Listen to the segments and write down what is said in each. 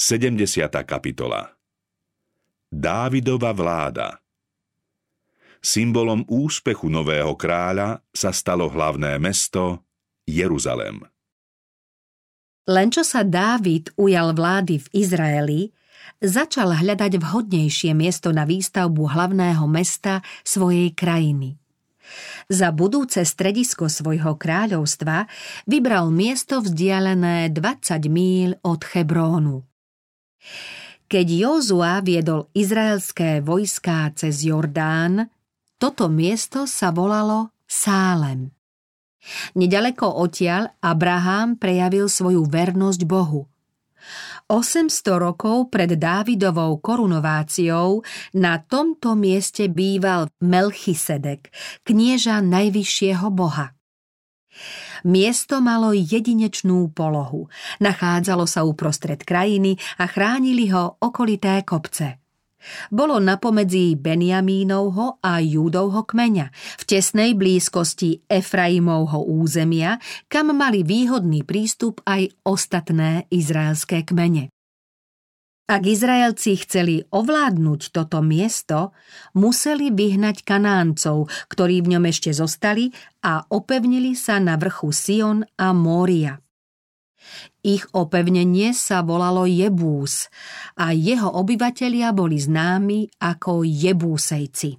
70. kapitola Dávidova vláda Symbolom úspechu nového kráľa sa stalo hlavné mesto Jeruzalem. Len čo sa Dávid ujal vlády v Izraeli, začal hľadať vhodnejšie miesto na výstavbu hlavného mesta svojej krajiny. Za budúce stredisko svojho kráľovstva vybral miesto vzdialené 20 míl od Hebrónu. Keď Jozua viedol izraelské vojská cez Jordán, toto miesto sa volalo Sálem. Nedaleko odtiaľ Abraham prejavil svoju vernosť Bohu. 800 rokov pred Dávidovou korunováciou na tomto mieste býval Melchisedek, knieža najvyššieho boha. Miesto malo jedinečnú polohu. Nachádzalo sa uprostred krajiny a chránili ho okolité kopce. Bolo napomedzi Benjamínovho a Júdovho kmeňa, v tesnej blízkosti Efraimovho územia, kam mali výhodný prístup aj ostatné izraelské kmene. Ak Izraelci chceli ovládnuť toto miesto, museli vyhnať Kanáncov, ktorí v ňom ešte zostali a opevnili sa na vrchu Sion a Mória. Ich opevnenie sa volalo Jebús a jeho obyvatelia boli známi ako Jebúsejci.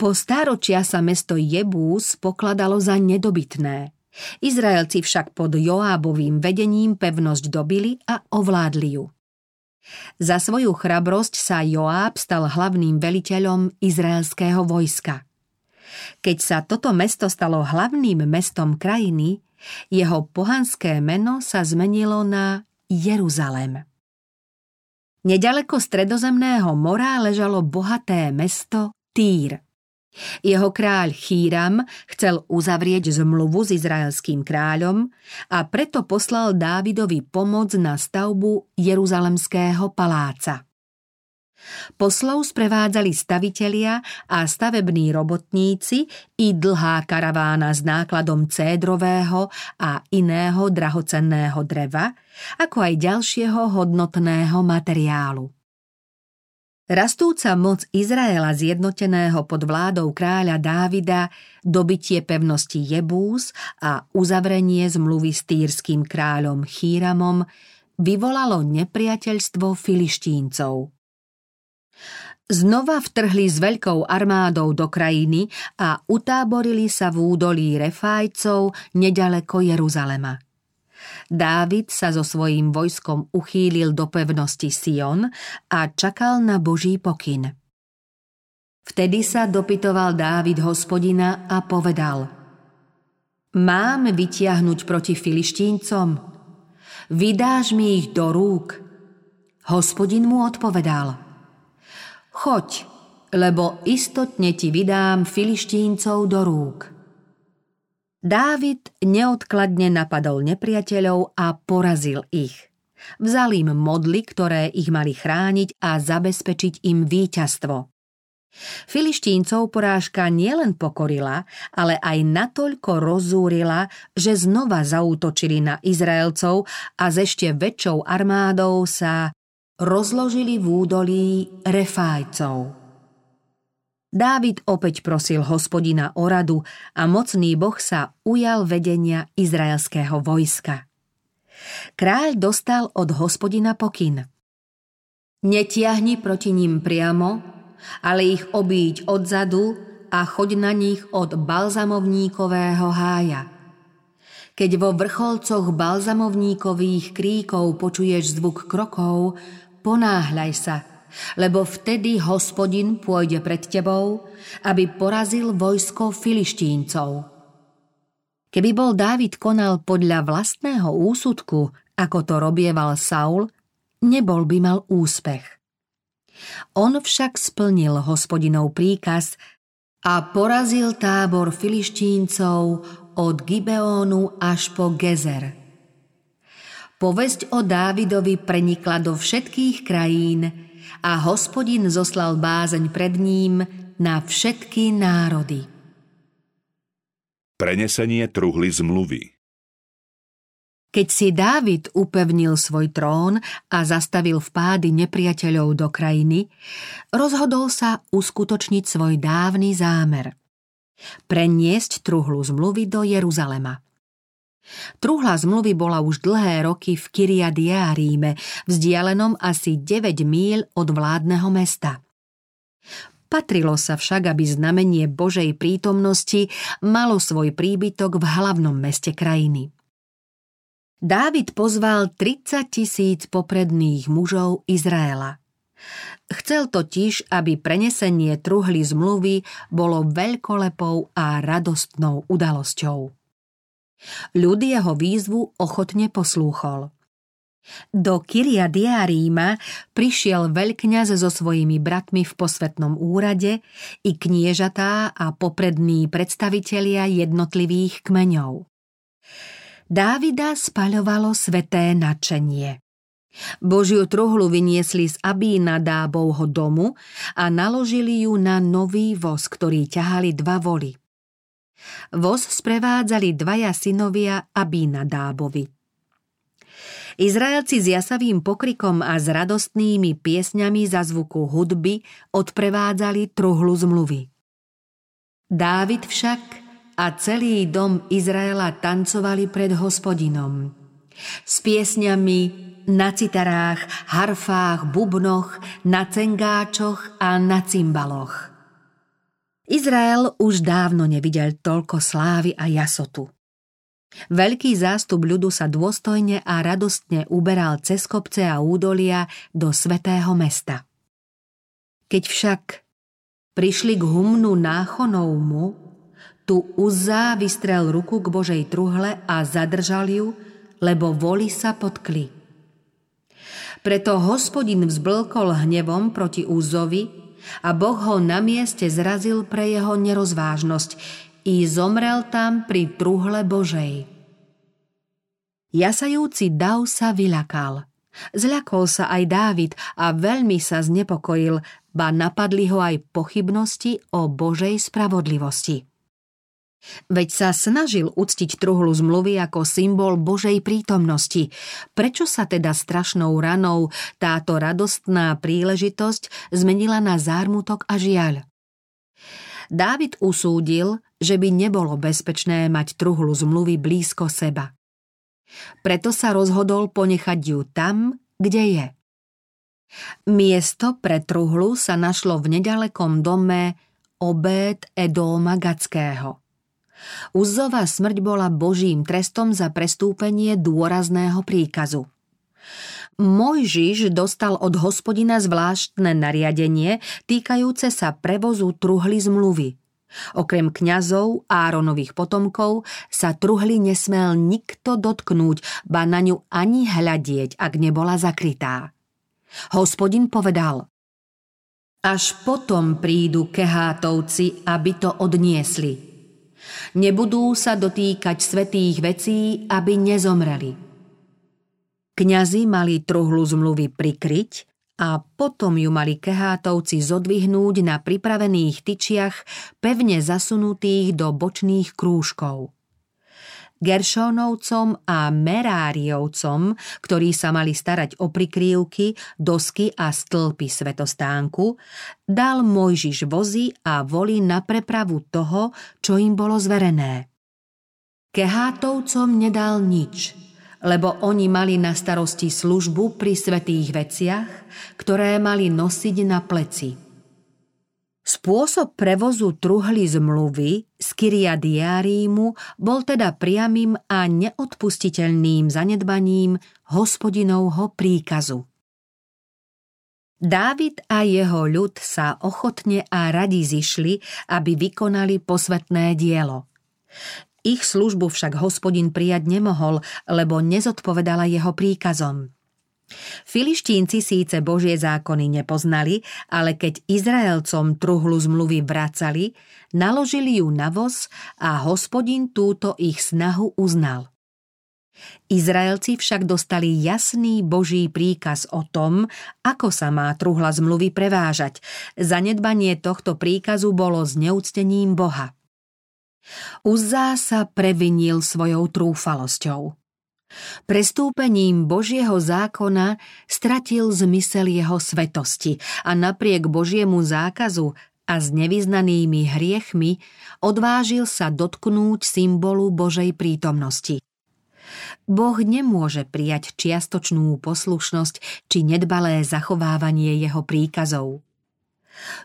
Po stáročia sa mesto Jebús pokladalo za nedobytné. Izraelci však pod Joábovým vedením pevnosť dobili a ovládli ju. Za svoju chrabrosť sa Joáb stal hlavným veliteľom izraelského vojska. Keď sa toto mesto stalo hlavným mestom krajiny, jeho pohanské meno sa zmenilo na Jeruzalem. Nedaleko stredozemného mora ležalo bohaté mesto Týr. Jeho kráľ Chýram chcel uzavrieť zmluvu s izraelským kráľom a preto poslal Dávidovi pomoc na stavbu Jeruzalemského paláca. Poslov sprevádzali stavitelia a stavební robotníci i dlhá karavána s nákladom cédrového a iného drahocenného dreva, ako aj ďalšieho hodnotného materiálu. Rastúca moc Izraela zjednoteného pod vládou kráľa Dávida, dobitie pevnosti Jebús a uzavrenie zmluvy s týrským kráľom Chýramom vyvolalo nepriateľstvo filištíncov. Znova vtrhli s veľkou armádou do krajiny a utáborili sa v údolí Refajcov nedaleko Jeruzalema. Dávid sa so svojím vojskom uchýlil do pevnosti Sion a čakal na Boží pokyn. Vtedy sa dopytoval Dávid hospodina a povedal Mám vytiahnuť proti filištíncom? Vydáš mi ich do rúk? Hospodin mu odpovedal – Choď, lebo istotne ti vydám filištíncov do rúk. Dávid neodkladne napadol nepriateľov a porazil ich. Vzal im modly, ktoré ich mali chrániť a zabezpečiť im víťazstvo. Filištíncov porážka nielen pokorila, ale aj natoľko rozúrila, že znova zaútočili na Izraelcov a s ešte väčšou armádou sa rozložili v údolí refájcov. Dávid opäť prosil hospodina o radu a mocný boh sa ujal vedenia izraelského vojska. Kráľ dostal od hospodina pokyn. Netiahni proti ním priamo, ale ich obíď odzadu a choď na nich od balzamovníkového hája. Keď vo vrcholcoch balzamovníkových kríkov počuješ zvuk krokov, ponáhľaj sa, lebo vtedy hospodin pôjde pred tebou, aby porazil vojsko filištíncov. Keby bol Dávid konal podľa vlastného úsudku, ako to robieval Saul, nebol by mal úspech. On však splnil hospodinov príkaz a porazil tábor filištíncov od Gibeónu až po Gezer – Povesť o Dávidovi prenikla do všetkých krajín a hospodin zoslal bázeň pred ním na všetky národy. Prenesenie truhly zmluvy Keď si Dávid upevnil svoj trón a zastavil vpády nepriateľov do krajiny, rozhodol sa uskutočniť svoj dávny zámer. Preniesť truhlu zmluvy do Jeruzalema. Truhla zmluvy bola už dlhé roky v Kyriad Jearíme, vzdialenom asi 9 míľ od vládneho mesta. Patrilo sa však, aby znamenie Božej prítomnosti malo svoj príbytok v hlavnom meste krajiny. Dávid pozval 30 tisíc popredných mužov Izraela. Chcel totiž, aby prenesenie truhly zmluvy bolo veľkolepou a radostnou udalosťou. Ľud jeho výzvu ochotne poslúchol. Do Kyria Diaríma prišiel veľkňaz so svojimi bratmi v posvetnom úrade i kniežatá a poprední predstavitelia jednotlivých kmeňov. Dávida spaľovalo sveté načenie. Božiu truhlu vyniesli z Abína Dábovho domu a naložili ju na nový voz, ktorý ťahali dva voly. Voz sprevádzali dvaja synovia Abína Dábovi. Izraelci s jasavým pokrikom a s radostnými piesňami za zvuku hudby odprevádzali truhlu zmluvy. Dávid však a celý dom Izraela tancovali pred hospodinom. S piesňami na citarách, harfách, bubnoch, na cengáčoch a na cymbaloch. Izrael už dávno nevidel toľko slávy a jasotu. Veľký zástup ľudu sa dôstojne a radostne uberal cez kopce a údolia do svetého mesta. Keď však prišli k humnu Náchonovmu, tu Uzza vystrel ruku k Božej truhle a zadržal ju, lebo voli sa potkli. Preto hospodin vzblkol hnevom proti Úzovi a Boh ho na mieste zrazil pre jeho nerozvážnosť, i zomrel tam pri truhle Božej. Jasajúci dav sa vylakal. Zľakol sa aj Dávid a veľmi sa znepokojil, ba napadli ho aj pochybnosti o Božej spravodlivosti. Veď sa snažil uctiť truhlu zmluvy ako symbol Božej prítomnosti. Prečo sa teda strašnou ranou táto radostná príležitosť zmenila na zármutok a žiaľ? Dávid usúdil, že by nebolo bezpečné mať truhlu zmluvy blízko seba. Preto sa rozhodol ponechať ju tam, kde je. Miesto pre truhlu sa našlo v nedalekom dome Obed Edóma Gackého. Uzzová smrť bola božím trestom za prestúpenie dôrazného príkazu. Mojžiš dostal od hospodina zvláštne nariadenie týkajúce sa prevozu truhly zmluvy – Okrem kňazov Áronových potomkov sa truhly nesmel nikto dotknúť, ba na ňu ani hľadieť, ak nebola zakrytá. Hospodin povedal, až potom prídu kehátovci, aby to odniesli. Nebudú sa dotýkať svetých vecí, aby nezomreli. Kňazi mali truhlu zmluvy prikryť a potom ju mali kehátovci zodvihnúť na pripravených tyčiach pevne zasunutých do bočných krúžkov. Geršónovcom a Meráriovcom, ktorí sa mali starať o prikrývky, dosky a stĺpy svetostánku, dal Mojžiš vozy a voli na prepravu toho, čo im bolo zverené. Kehátovcom nedal nič – lebo oni mali na starosti službu pri svetých veciach, ktoré mali nosiť na pleci. Spôsob prevozu truhly zmluvy z Kyria bol teda priamým a neodpustiteľným zanedbaním hospodinovho príkazu. Dávid a jeho ľud sa ochotne a radi zišli, aby vykonali posvetné dielo. Ich službu však hospodin prijať nemohol, lebo nezodpovedala jeho príkazom. Filištínci síce Božie zákony nepoznali, ale keď Izraelcom truhlu zmluvy vracali, naložili ju na voz a hospodin túto ich snahu uznal. Izraelci však dostali jasný Boží príkaz o tom, ako sa má truhla zmluvy prevážať. Zanedbanie tohto príkazu bolo zneúctením Boha. Uzzá sa previnil svojou trúfalosťou. Prestúpením Božieho zákona stratil zmysel jeho svetosti a napriek Božiemu zákazu a s nevyznanými hriechmi odvážil sa dotknúť symbolu Božej prítomnosti. Boh nemôže prijať čiastočnú poslušnosť či nedbalé zachovávanie jeho príkazov.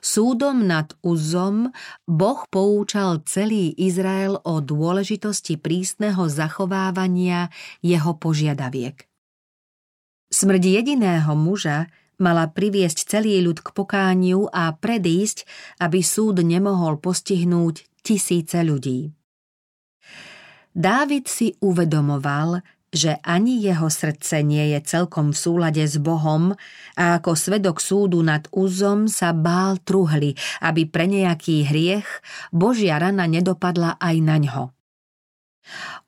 Súdom nad Uzom Boh poučal celý Izrael o dôležitosti prísneho zachovávania jeho požiadaviek. Smrť jediného muža mala priviesť celý ľud k pokániu a predísť, aby súd nemohol postihnúť tisíce ľudí. Dávid si uvedomoval, že ani jeho srdce nie je celkom v súlade s Bohom a ako svedok súdu nad úzom sa bál truhly, aby pre nejaký hriech Božia rana nedopadla aj na ňo.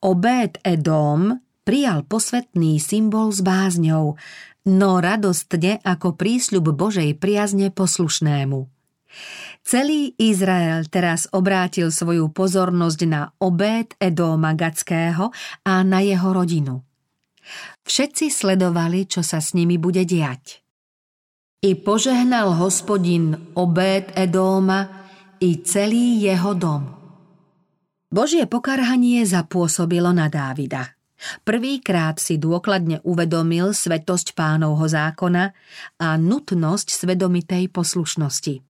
Obed Edom prijal posvetný symbol s bázňou, no radostne ako prísľub Božej priazne poslušnému. Celý Izrael teraz obrátil svoju pozornosť na obéd Edóma Gackého a na jeho rodinu. Všetci sledovali, čo sa s nimi bude diať. I požehnal hospodin obéd Edóma i celý jeho dom. Božie pokarhanie zapôsobilo na Dávida. Prvýkrát si dôkladne uvedomil svetosť pánovho zákona a nutnosť svedomitej poslušnosti.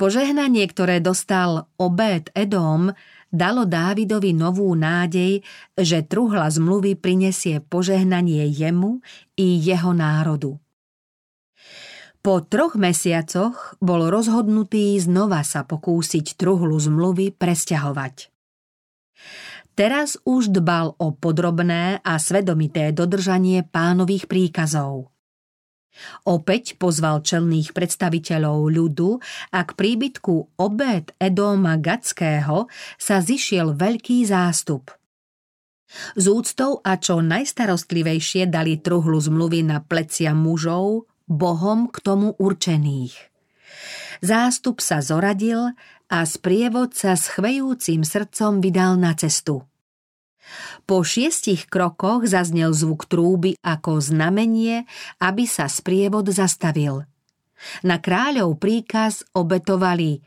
Požehnanie, ktoré dostal obed Edom, dalo Dávidovi novú nádej, že truhla zmluvy prinesie požehnanie jemu i jeho národu. Po troch mesiacoch bol rozhodnutý znova sa pokúsiť truhlu zmluvy presťahovať. Teraz už dbal o podrobné a svedomité dodržanie pánových príkazov. Opäť pozval čelných predstaviteľov ľudu a k príbytku obed Edóma Gackého sa zišiel veľký zástup. Z úctou a čo najstarostlivejšie dali truhlu zmluvy na plecia mužov, bohom k tomu určených. Zástup sa zoradil a sprievod sa s chvejúcim srdcom vydal na cestu – po šiestich krokoch zaznel zvuk trúby ako znamenie, aby sa sprievod zastavil. Na kráľov príkaz obetovali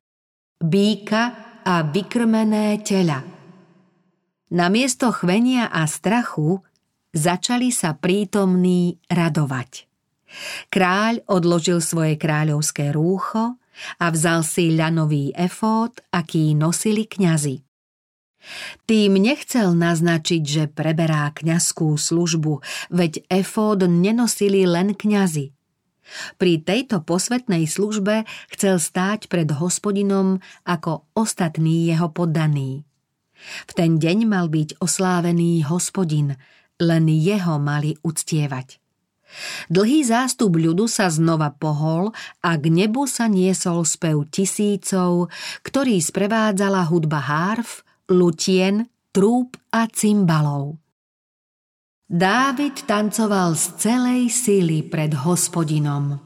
býka a vykrmené tela. Namiesto chvenia a strachu začali sa prítomní radovať. Kráľ odložil svoje kráľovské rúcho a vzal si ľanový efód, aký nosili kňazi. Tým nechcel naznačiť, že preberá kňazskú službu, veď efód nenosili len kňazi. Pri tejto posvetnej službe chcel stáť pred hospodinom ako ostatní jeho poddaní. V ten deň mal byť oslávený hospodin, len jeho mali uctievať. Dlhý zástup ľudu sa znova pohol a k nebu sa niesol spev tisícov, ktorý sprevádzala hudba hárf, lutien, trúb a cymbalov. Dávid tancoval z celej síly pred hospodinom.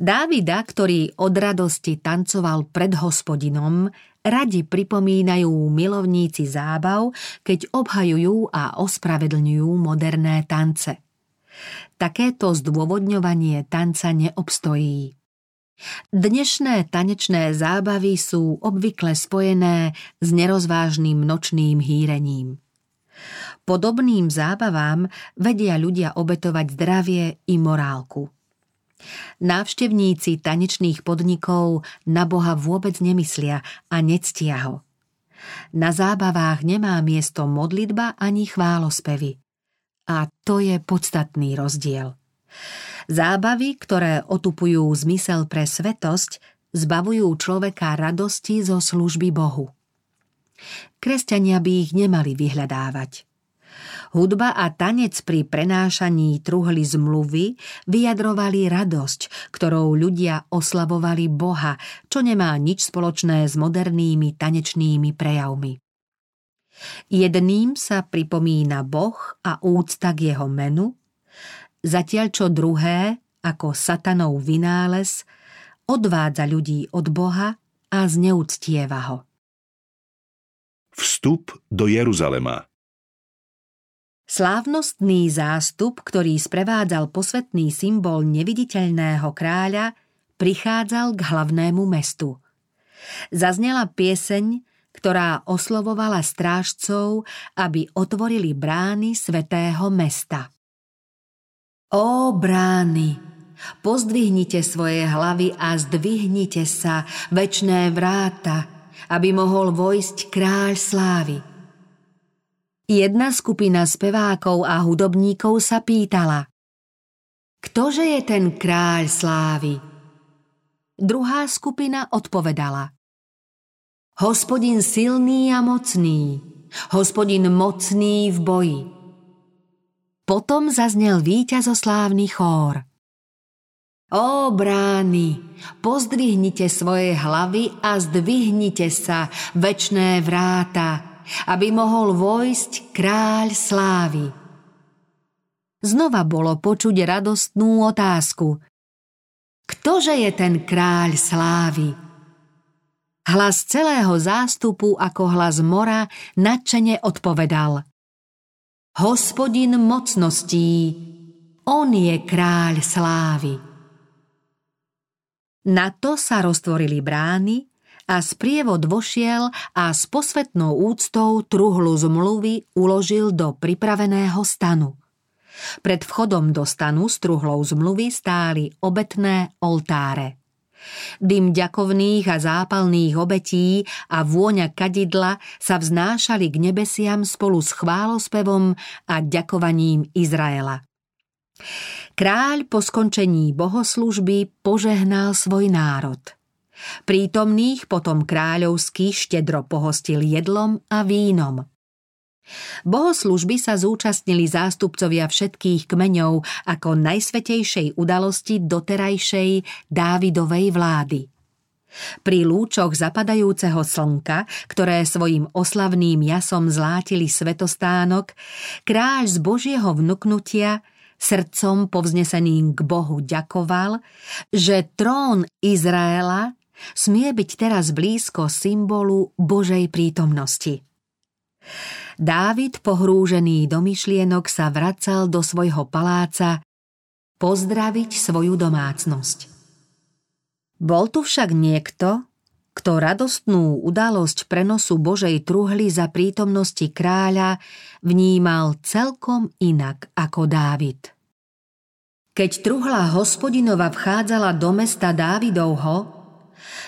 Dávida, ktorý od radosti tancoval pred hospodinom, radi pripomínajú milovníci zábav, keď obhajujú a ospravedlňujú moderné tance. Takéto zdôvodňovanie tanca neobstojí. Dnešné tanečné zábavy sú obvykle spojené s nerozvážnym nočným hýrením. Podobným zábavám vedia ľudia obetovať zdravie i morálku. Návštevníci tanečných podnikov na Boha vôbec nemyslia a nectia ho. Na zábavách nemá miesto modlitba ani chválospevy. A to je podstatný rozdiel. Zábavy, ktoré otupujú zmysel pre svetosť, zbavujú človeka radosti zo služby Bohu. Kresťania by ich nemali vyhľadávať. Hudba a tanec pri prenášaní truhly zmluvy vyjadrovali radosť, ktorou ľudia oslavovali Boha, čo nemá nič spoločné s modernými tanečnými prejavmi. Jedným sa pripomína Boh a úcta k jeho menu, zatiaľ čo druhé, ako satanov vynález, odvádza ľudí od Boha a zneúctieva ho. Vstup do Jeruzalema Slávnostný zástup, ktorý sprevádzal posvetný symbol neviditeľného kráľa, prichádzal k hlavnému mestu. Zaznela pieseň, ktorá oslovovala strážcov, aby otvorili brány svetého mesta. Ó brány, pozdvihnite svoje hlavy a zdvihnite sa, večné vráta, aby mohol vojsť kráľ slávy – Jedna skupina spevákov a hudobníkov sa pýtala Ktože je ten kráľ slávy? Druhá skupina odpovedala Hospodin silný a mocný, hospodin mocný v boji. Potom zaznel víťazoslávny chór. Ó brány, pozdvihnite svoje hlavy a zdvihnite sa, večné vráta, aby mohol vojsť kráľ slávy. Znova bolo počuť radostnú otázku. Ktože je ten kráľ slávy? Hlas celého zástupu ako hlas mora nadšene odpovedal. Hospodin mocností, on je kráľ slávy. Na to sa roztvorili brány a sprievod vošiel a s posvetnou úctou truhlu zmluvy uložil do pripraveného stanu. Pred vchodom do stanu s truhlou zmluvy stáli obetné oltáre. Dym ďakovných a zápalných obetí a vôňa kadidla sa vznášali k nebesiam spolu s chválospevom a ďakovaním Izraela. Kráľ po skončení bohoslužby požehnal svoj národ – Prítomných potom kráľovský štedro pohostil jedlom a vínom. Bohoslužby sa zúčastnili zástupcovia všetkých kmeňov ako najsvetejšej udalosti doterajšej Dávidovej vlády. Pri lúčoch zapadajúceho slnka, ktoré svojim oslavným jasom zlátili svetostánok, kráľ z Božieho vnuknutia srdcom povzneseným k Bohu ďakoval, že trón Izraela smie byť teraz blízko symbolu Božej prítomnosti. Dávid, pohrúžený do myšlienok, sa vracal do svojho paláca pozdraviť svoju domácnosť. Bol tu však niekto, kto radostnú udalosť prenosu Božej truhly za prítomnosti kráľa vnímal celkom inak ako Dávid. Keď truhla hospodinova vchádzala do mesta Dávidovho,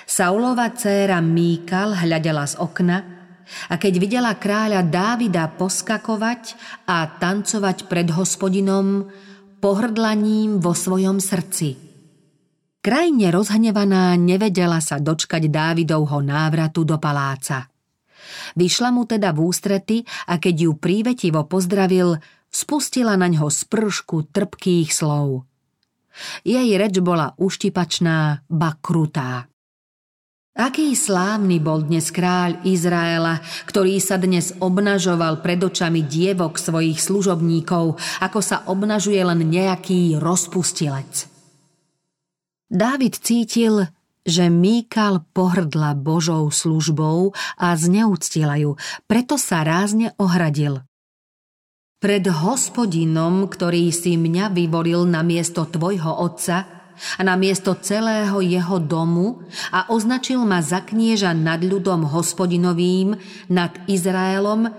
Saulova dcéra Míkal hľadela z okna a keď videla kráľa Dávida poskakovať a tancovať pred hospodinom, pohrdlaním vo svojom srdci. Krajne rozhnevaná nevedela sa dočkať Dávidovho návratu do paláca. Vyšla mu teda v ústrety a keď ju prívetivo pozdravil, spustila na ňo spršku trpkých slov. Jej reč bola uštipačná, ba krutá. Aký slávny bol dnes kráľ Izraela, ktorý sa dnes obnažoval pred očami dievok svojich služobníkov, ako sa obnažuje len nejaký rozpustilec. Dávid cítil, že Míkal pohrdla Božou službou a zneúctila ju, preto sa rázne ohradil. Pred hospodinom, ktorý si mňa vyvolil na miesto tvojho otca, a na miesto celého jeho domu a označil ma za knieža nad ľudom hospodinovým, nad Izraelom,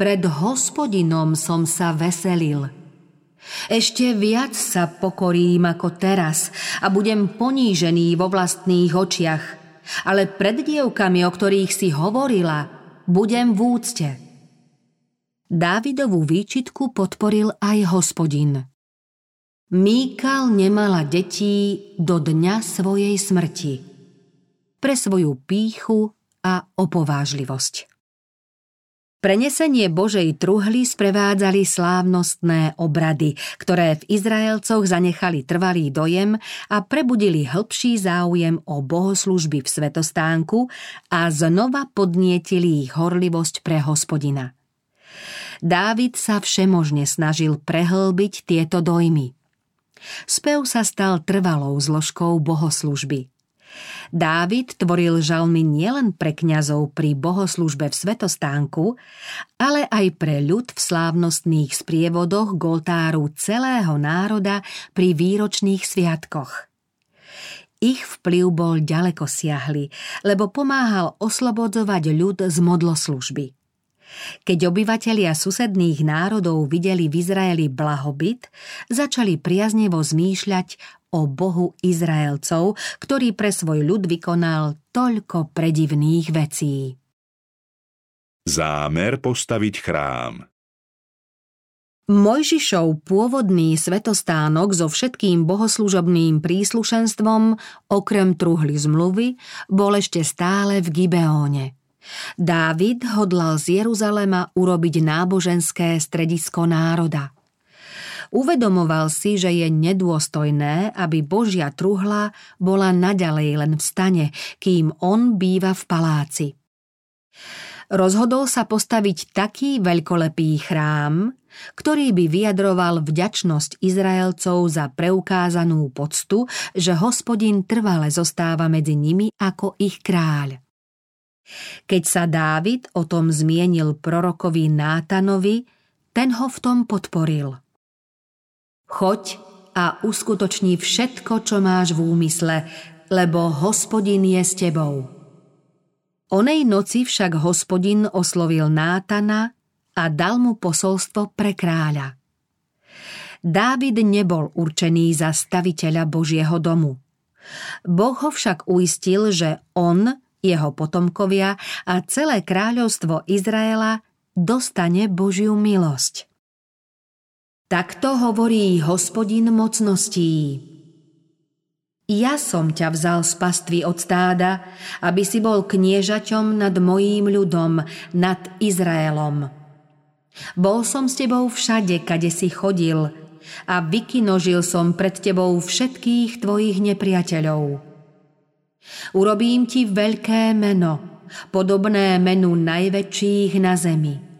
pred hospodinom som sa veselil. Ešte viac sa pokorím ako teraz a budem ponížený vo vlastných očiach, ale pred dievkami, o ktorých si hovorila, budem v úcte. Dávidovú výčitku podporil aj hospodin. Míkal nemala detí do dňa svojej smrti. Pre svoju píchu a opovážlivosť. Prenesenie Božej truhly sprevádzali slávnostné obrady, ktoré v Izraelcoch zanechali trvalý dojem a prebudili hĺbší záujem o bohoslužby v svetostánku a znova podnietili ich horlivosť pre hospodina. Dávid sa všemožne snažil prehlbiť tieto dojmy – Spev sa stal trvalou zložkou bohoslužby. Dávid tvoril žalmy nielen pre kňazov pri bohoslužbe v Svetostánku, ale aj pre ľud v slávnostných sprievodoch k celého národa pri výročných sviatkoch. Ich vplyv bol ďaleko siahly, lebo pomáhal oslobodzovať ľud z modloslužby. Keď obyvatelia susedných národov videli v Izraeli blahobyt, začali priaznevo zmýšľať o Bohu Izraelcov, ktorý pre svoj ľud vykonal toľko predivných vecí. Zámer postaviť chrám Mojžišov pôvodný svetostánok so všetkým bohoslužobným príslušenstvom, okrem truhly zmluvy, bol ešte stále v Gibeóne. Dávid hodlal z Jeruzalema urobiť náboženské stredisko národa – Uvedomoval si, že je nedôstojné, aby Božia truhla bola naďalej len v stane, kým on býva v paláci. Rozhodol sa postaviť taký veľkolepý chrám, ktorý by vyjadroval vďačnosť Izraelcov za preukázanú poctu, že hospodin trvale zostáva medzi nimi ako ich kráľ. Keď sa Dávid o tom zmienil prorokovi Nátanovi, ten ho v tom podporil – Choď a uskutoční všetko, čo máš v úmysle, lebo hospodin je s tebou. Onej noci však hospodin oslovil Nátana a dal mu posolstvo pre kráľa. Dávid nebol určený za staviteľa Božieho domu. Boh ho však uistil, že on, jeho potomkovia a celé kráľovstvo Izraela dostane Božiu milosť. Takto hovorí hospodin mocností. Ja som ťa vzal z pastvy od stáda, aby si bol kniežaťom nad mojím ľudom, nad Izraelom. Bol som s tebou všade, kade si chodil, a vykinožil som pred tebou všetkých tvojich nepriateľov. Urobím ti veľké meno, podobné menu najväčších na zemi –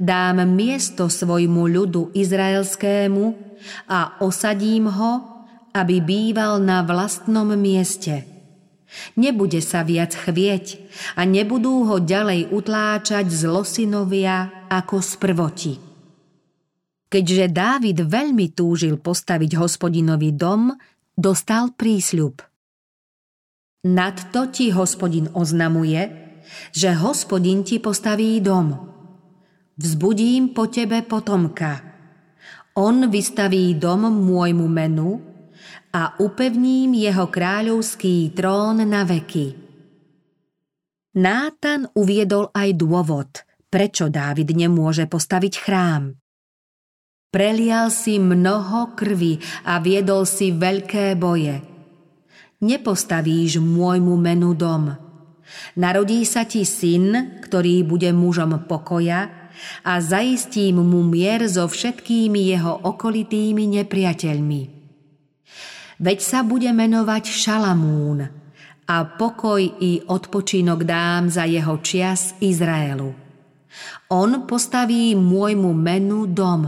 Dám miesto svojmu ľudu izraelskému a osadím ho, aby býval na vlastnom mieste. Nebude sa viac chvieť a nebudú ho ďalej utláčať zlosinovia ako sprvoti. Keďže Dávid veľmi túžil postaviť hospodinový dom, dostal prísľub. Nadto ti hospodin oznamuje, že hospodin ti postaví dom – Vzbudím po tebe potomka. On vystaví dom môjmu menu a upevním jeho kráľovský trón na veky. Nátan uviedol aj dôvod, prečo Dávid nemôže postaviť chrám. Prelial si mnoho krvi a viedol si veľké boje. Nepostavíš môjmu menu dom. Narodí sa ti syn, ktorý bude mužom pokoja a zaistím mu mier so všetkými jeho okolitými nepriateľmi. Veď sa bude menovať Šalamún a pokoj i odpočinok dám za jeho čias Izraelu. On postaví môjmu menu dom.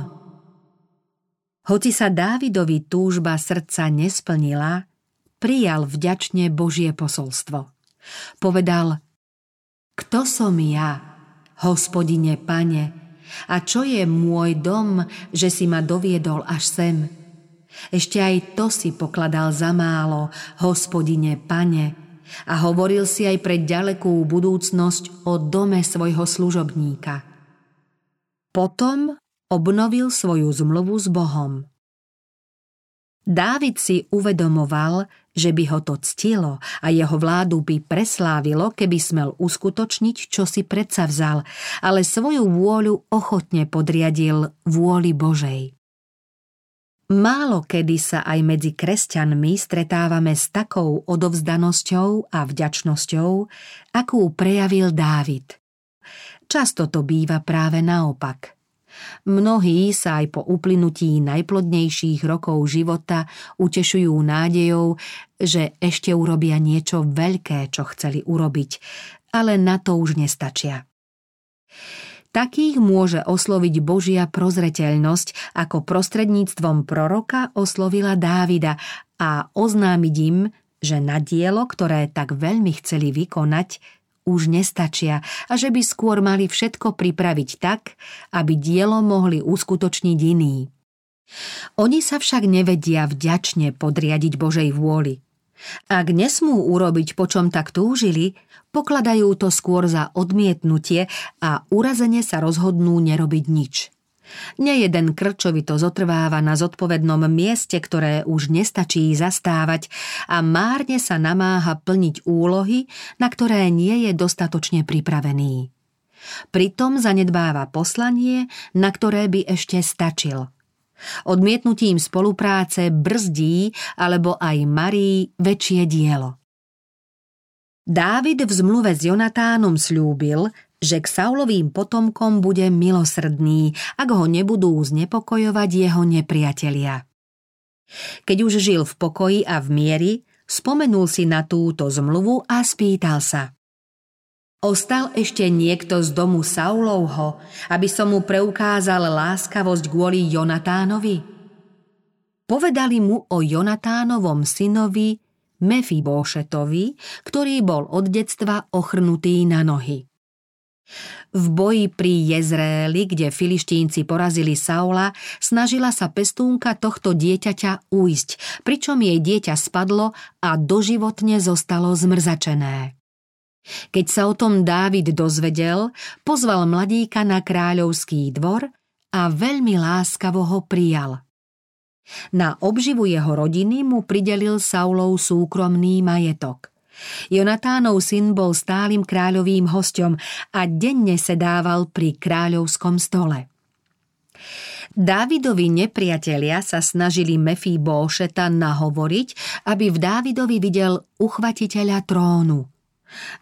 Hoci sa Dávidovi túžba srdca nesplnila, prijal vďačne Božie posolstvo. Povedal, kto som ja, hospodine pane, a čo je môj dom, že si ma doviedol až sem? Ešte aj to si pokladal za málo, hospodine pane, a hovoril si aj pre ďalekú budúcnosť o dome svojho služobníka. Potom obnovil svoju zmluvu s Bohom. Dávid si uvedomoval, že by ho to ctilo a jeho vládu by preslávilo, keby smel uskutočniť, čo si predsa vzal, ale svoju vôľu ochotne podriadil vôli Božej. Málo kedy sa aj medzi kresťanmi stretávame s takou odovzdanosťou a vďačnosťou, akú prejavil Dávid. Často to býva práve naopak – Mnohí sa aj po uplynutí najplodnejších rokov života utešujú nádejou, že ešte urobia niečo veľké, čo chceli urobiť, ale na to už nestačia. Takých môže osloviť Božia prozreteľnosť, ako prostredníctvom proroka oslovila Dávida a oznámiť im, že na dielo, ktoré tak veľmi chceli vykonať, už nestačia a že by skôr mali všetko pripraviť tak, aby dielo mohli uskutočniť iní. Oni sa však nevedia vďačne podriadiť Božej vôli. Ak nesmú urobiť, po čom tak túžili, pokladajú to skôr za odmietnutie a urazene sa rozhodnú nerobiť nič. Nejeden krčovito zotrváva na zodpovednom mieste, ktoré už nestačí zastávať a márne sa namáha plniť úlohy, na ktoré nie je dostatočne pripravený. Pritom zanedbáva poslanie, na ktoré by ešte stačil. Odmietnutím spolupráce brzdí alebo aj marí väčšie dielo. Dávid v zmluve s Jonatánom slúbil, že k Saulovým potomkom bude milosrdný, ak ho nebudú znepokojovať jeho nepriatelia. Keď už žil v pokoji a v miery, spomenul si na túto zmluvu a spýtal sa. Ostal ešte niekto z domu Saulovho, aby som mu preukázal láskavosť kvôli Jonatánovi? Povedali mu o Jonatánovom synovi Mefibóšetovi, ktorý bol od detstva ochrnutý na nohy. V boji pri Jezréli, kde filištínci porazili Saula, snažila sa pestúnka tohto dieťaťa ujsť, pričom jej dieťa spadlo a doživotne zostalo zmrzačené. Keď sa o tom Dávid dozvedel, pozval mladíka na kráľovský dvor a veľmi láskavo ho prijal. Na obživu jeho rodiny mu pridelil Saulov súkromný majetok – Jonatánov syn bol stálym kráľovým hostom a denne sedával pri kráľovskom stole. Dávidovi nepriatelia sa snažili Bóšeta nahovoriť, aby v Dávidovi videl uchvatiteľa trónu.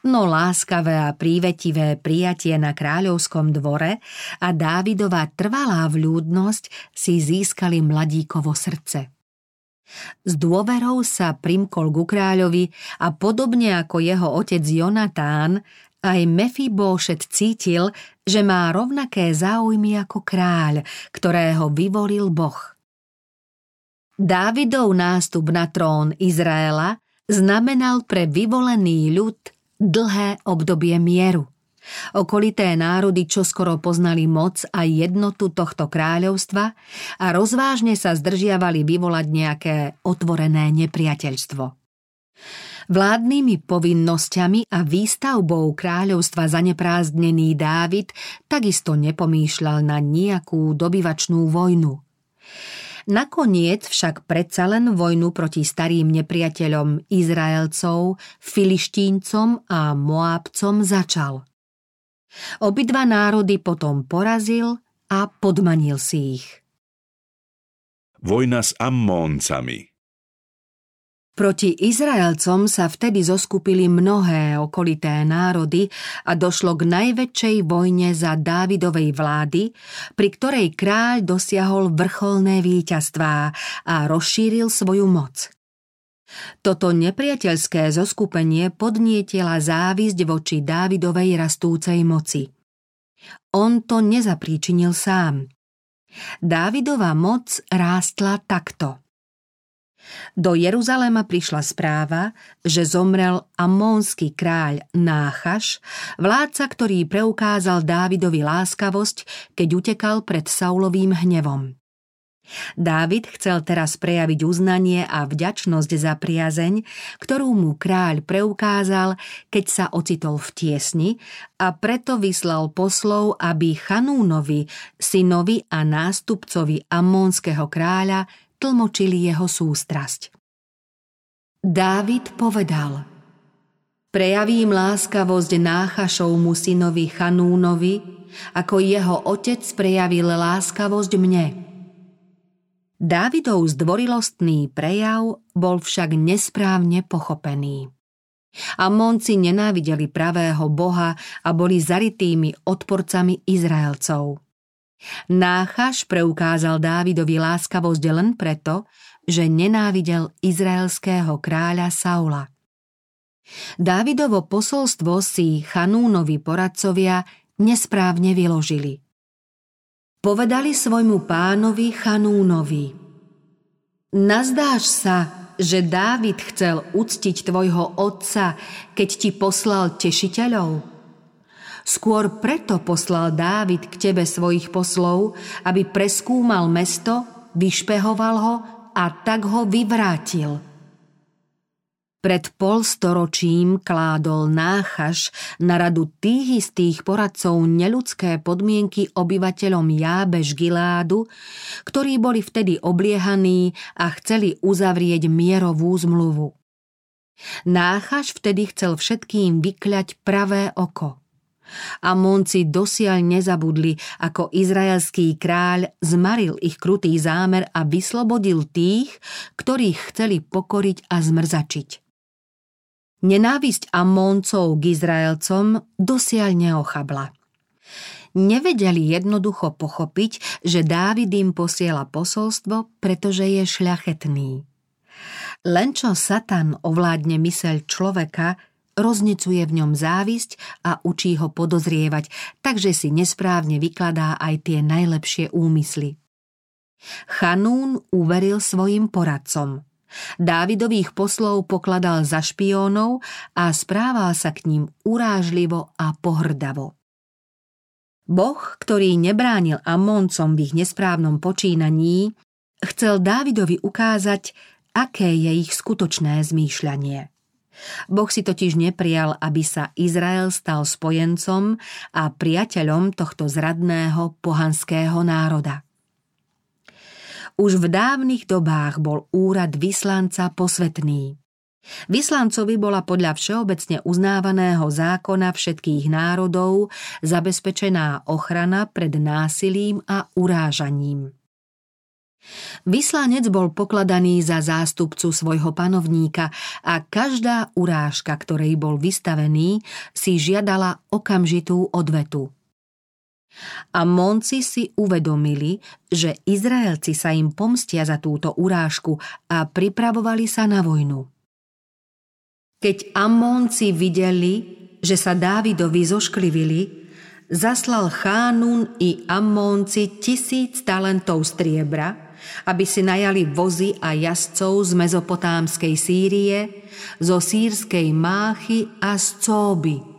No láskavé a prívetivé prijatie na kráľovskom dvore a Dávidova trvalá vľúdnosť si získali mladíkovo srdce. S dôverou sa primkol ku kráľovi a podobne ako jeho otec Jonatán, aj Mefibóšet cítil, že má rovnaké záujmy ako kráľ, ktorého vyvolil Boh. Dávidov nástup na trón Izraela znamenal pre vyvolený ľud dlhé obdobie mieru. Okolité národy čoskoro poznali moc a jednotu tohto kráľovstva a rozvážne sa zdržiavali vyvolať nejaké otvorené nepriateľstvo. Vládnymi povinnosťami a výstavbou kráľovstva zaneprázdnený Dávid takisto nepomýšľal na nejakú dobyvačnú vojnu. Nakoniec však predsa len vojnu proti starým nepriateľom Izraelcov, Filištíncom a Moábcom začal – Obidva národy potom porazil a podmanil si ich. Vojna s Ammóncami Proti Izraelcom sa vtedy zoskupili mnohé okolité národy a došlo k najväčšej vojne za Dávidovej vlády, pri ktorej kráľ dosiahol vrcholné víťazstvá a rozšíril svoju moc. Toto nepriateľské zoskupenie podnietila závisť voči Dávidovej rastúcej moci. On to nezapríčinil sám. Dávidová moc rástla takto. Do Jeruzalema prišla správa, že zomrel amónsky kráľ Náchaš, vládca, ktorý preukázal Dávidovi láskavosť, keď utekal pred Saulovým hnevom. Dávid chcel teraz prejaviť uznanie a vďačnosť za priazeň, ktorú mu kráľ preukázal, keď sa ocitol v tiesni a preto vyslal poslov, aby Chanúnovi, synovi a nástupcovi Amónskeho kráľa tlmočili jeho sústrasť. Dávid povedal Prejavím láskavosť Náchašovmu synovi Chanúnovi, ako jeho otec prejavil láskavosť mne – Dávidov zdvorilostný prejav bol však nesprávne pochopený. Amonci nenávideli pravého boha a boli zaritými odporcami Izraelcov. Náchaš preukázal Dávidovi láskavosť len preto, že nenávidel izraelského kráľa Saula. Dávidovo posolstvo si Chanúnovi poradcovia nesprávne vyložili povedali svojmu pánovi Chanúnovi. Nazdáš sa, že Dávid chcel uctiť tvojho otca, keď ti poslal tešiteľov? Skôr preto poslal Dávid k tebe svojich poslov, aby preskúmal mesto, vyšpehoval ho a tak ho vyvrátil – pred polstoročím kládol náchaš na radu tých istých poradcov neludské podmienky obyvateľom Jábež Giládu, ktorí boli vtedy obliehaní a chceli uzavrieť mierovú zmluvu. Náchaš vtedy chcel všetkým vykľať pravé oko. A Monci dosiaľ nezabudli, ako izraelský kráľ zmaril ich krutý zámer a vyslobodil tých, ktorých chceli pokoriť a zmrzačiť. Nenávisť Amóncov k Izraelcom dosiaľ neochabla. Nevedeli jednoducho pochopiť, že Dávid im posiela posolstvo, pretože je šľachetný. Len čo Satan ovládne myseľ človeka, roznecuje v ňom závisť a učí ho podozrievať, takže si nesprávne vykladá aj tie najlepšie úmysly. Chanún uveril svojim poradcom – Dávidových poslov pokladal za špiónov a správal sa k ním urážlivo a pohrdavo. Boh, ktorý nebránil Amoncom v ich nesprávnom počínaní, chcel Dávidovi ukázať, aké je ich skutočné zmýšľanie. Boh si totiž neprijal, aby sa Izrael stal spojencom a priateľom tohto zradného pohanského národa. Už v dávnych dobách bol úrad vyslanca posvetný. Vyslancovi bola podľa všeobecne uznávaného zákona všetkých národov zabezpečená ochrana pred násilím a urážaním. Vyslanec bol pokladaný za zástupcu svojho panovníka a každá urážka, ktorej bol vystavený, si žiadala okamžitú odvetu. A Monci si uvedomili, že Izraelci sa im pomstia za túto urážku a pripravovali sa na vojnu. Keď Amonci videli, že sa Dávidovi zošklivili, zaslal Chánun i Amonci tisíc talentov striebra, aby si najali vozy a jazdcov z mezopotámskej Sýrie, zo sírskej Máchy a z Cóby –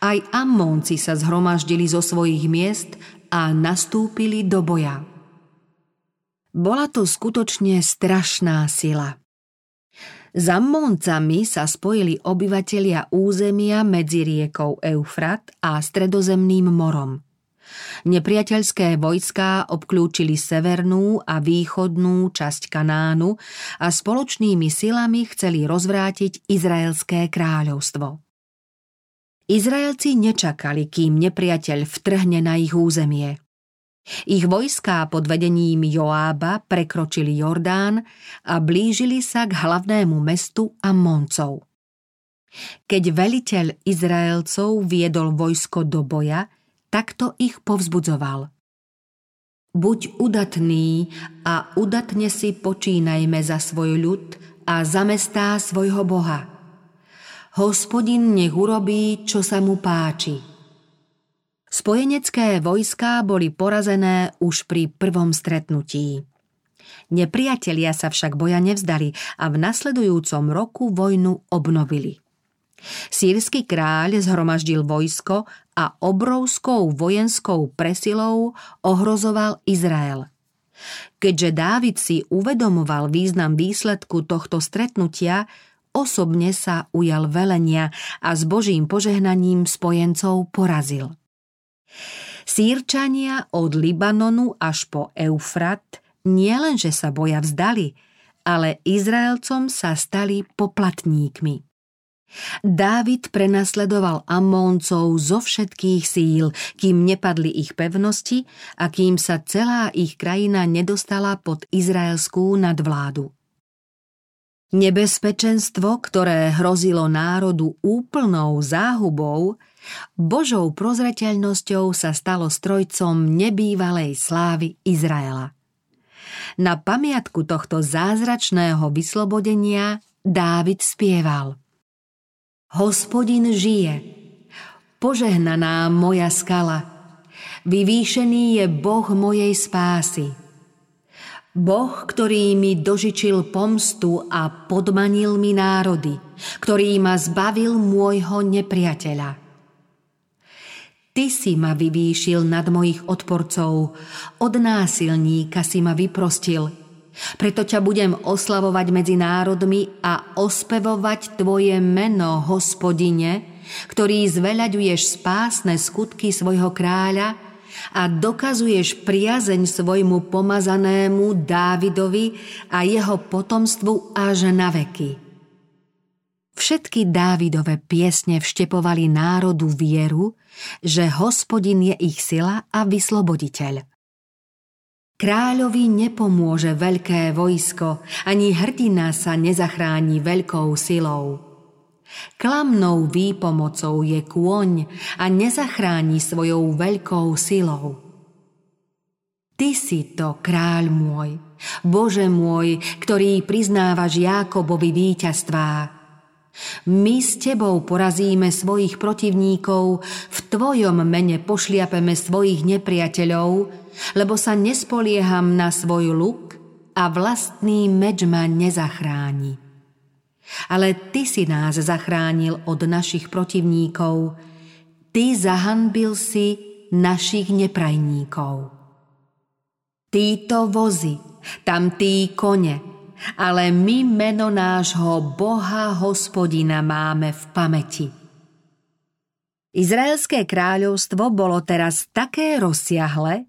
aj Ammónci sa zhromaždili zo svojich miest a nastúpili do boja. Bola to skutočne strašná sila. S Ammóncami sa spojili obyvatelia územia medzi riekou Eufrat a stredozemným morom. Nepriateľské vojská obklúčili severnú a východnú časť Kanánu a spoločnými silami chceli rozvrátiť Izraelské kráľovstvo. Izraelci nečakali, kým nepriateľ vtrhne na ich územie. Ich vojská pod vedením Joába prekročili Jordán a blížili sa k hlavnému mestu Ammoncov. Keď veliteľ Izraelcov viedol vojsko do boja, takto ich povzbudzoval. Buď udatný a udatne si počínajme za svoj ľud a za mestá svojho Boha – Hospodin nech urobí, čo sa mu páči. Spojenecké vojská boli porazené už pri prvom stretnutí. Nepriatelia sa však boja nevzdali a v nasledujúcom roku vojnu obnovili. Sírsky kráľ zhromaždil vojsko a obrovskou vojenskou presilou ohrozoval Izrael. Keďže Dávid si uvedomoval význam výsledku tohto stretnutia, osobne sa ujal velenia a s Božím požehnaním spojencov porazil. Sýrčania od Libanonu až po Eufrat nielenže sa boja vzdali, ale Izraelcom sa stali poplatníkmi. Dávid prenasledoval Amóncov zo všetkých síl, kým nepadli ich pevnosti a kým sa celá ich krajina nedostala pod izraelskú nadvládu. Nebezpečenstvo, ktoré hrozilo národu úplnou záhubou, Božou prozreteľnosťou sa stalo strojcom nebývalej slávy Izraela. Na pamiatku tohto zázračného vyslobodenia Dávid spieval Hospodin žije, požehnaná moja skala, vyvýšený je Boh mojej spásy. Boh, ktorý mi dožičil pomstu a podmanil mi národy, ktorý ma zbavil môjho nepriateľa. Ty si ma vyvýšil nad mojich odporcov, od násilníka si ma vyprostil. Preto ťa budem oslavovať medzi národmi a ospevovať tvoje meno, hospodine, ktorý zveľaďuješ spásne skutky svojho kráľa a dokazuješ priazeň svojmu pomazanému Dávidovi a jeho potomstvu až na veky. Všetky Dávidové piesne vštepovali národu vieru, že hospodin je ich sila a vysloboditeľ. Kráľovi nepomôže veľké vojsko, ani hrdina sa nezachráni veľkou silou. Klamnou výpomocou je kôň a nezachráni svojou veľkou silou. Ty si to, kráľ môj, Bože môj, ktorý priznávaš Jákobovi víťazstvá. My s tebou porazíme svojich protivníkov, v tvojom mene pošliapeme svojich nepriateľov, lebo sa nespolieham na svoj luk a vlastný meč ma nezachráni. Ale Ty si nás zachránil od našich protivníkov, Ty zahanbil si našich neprajníkov. Títo vozy, tam tí kone, ale my meno nášho Boha hospodina máme v pamäti. Izraelské kráľovstvo bolo teraz také rozsiahle,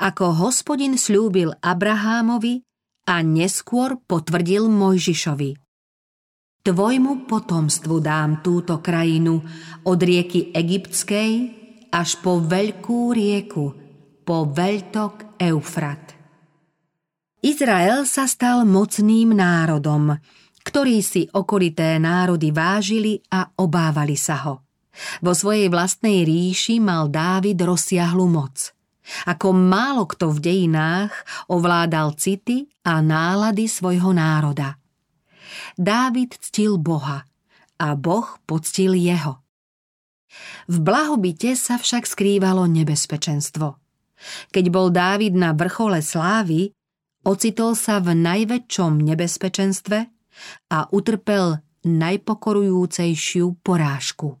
ako hospodin slúbil Abrahámovi a neskôr potvrdil Mojžišovi. Tvojmu potomstvu dám túto krajinu od rieky Egyptskej až po veľkú rieku, po veľtok Eufrat. Izrael sa stal mocným národom, ktorý si okolité národy vážili a obávali sa ho. Vo svojej vlastnej ríši mal Dávid rozsiahlu moc. Ako málo kto v dejinách ovládal city a nálady svojho národa – Dávid ctil Boha a Boh poctil jeho. V blahobite sa však skrývalo nebezpečenstvo. Keď bol Dávid na vrchole slávy, ocitol sa v najväčšom nebezpečenstve a utrpel najpokorujúcejšiu porážku.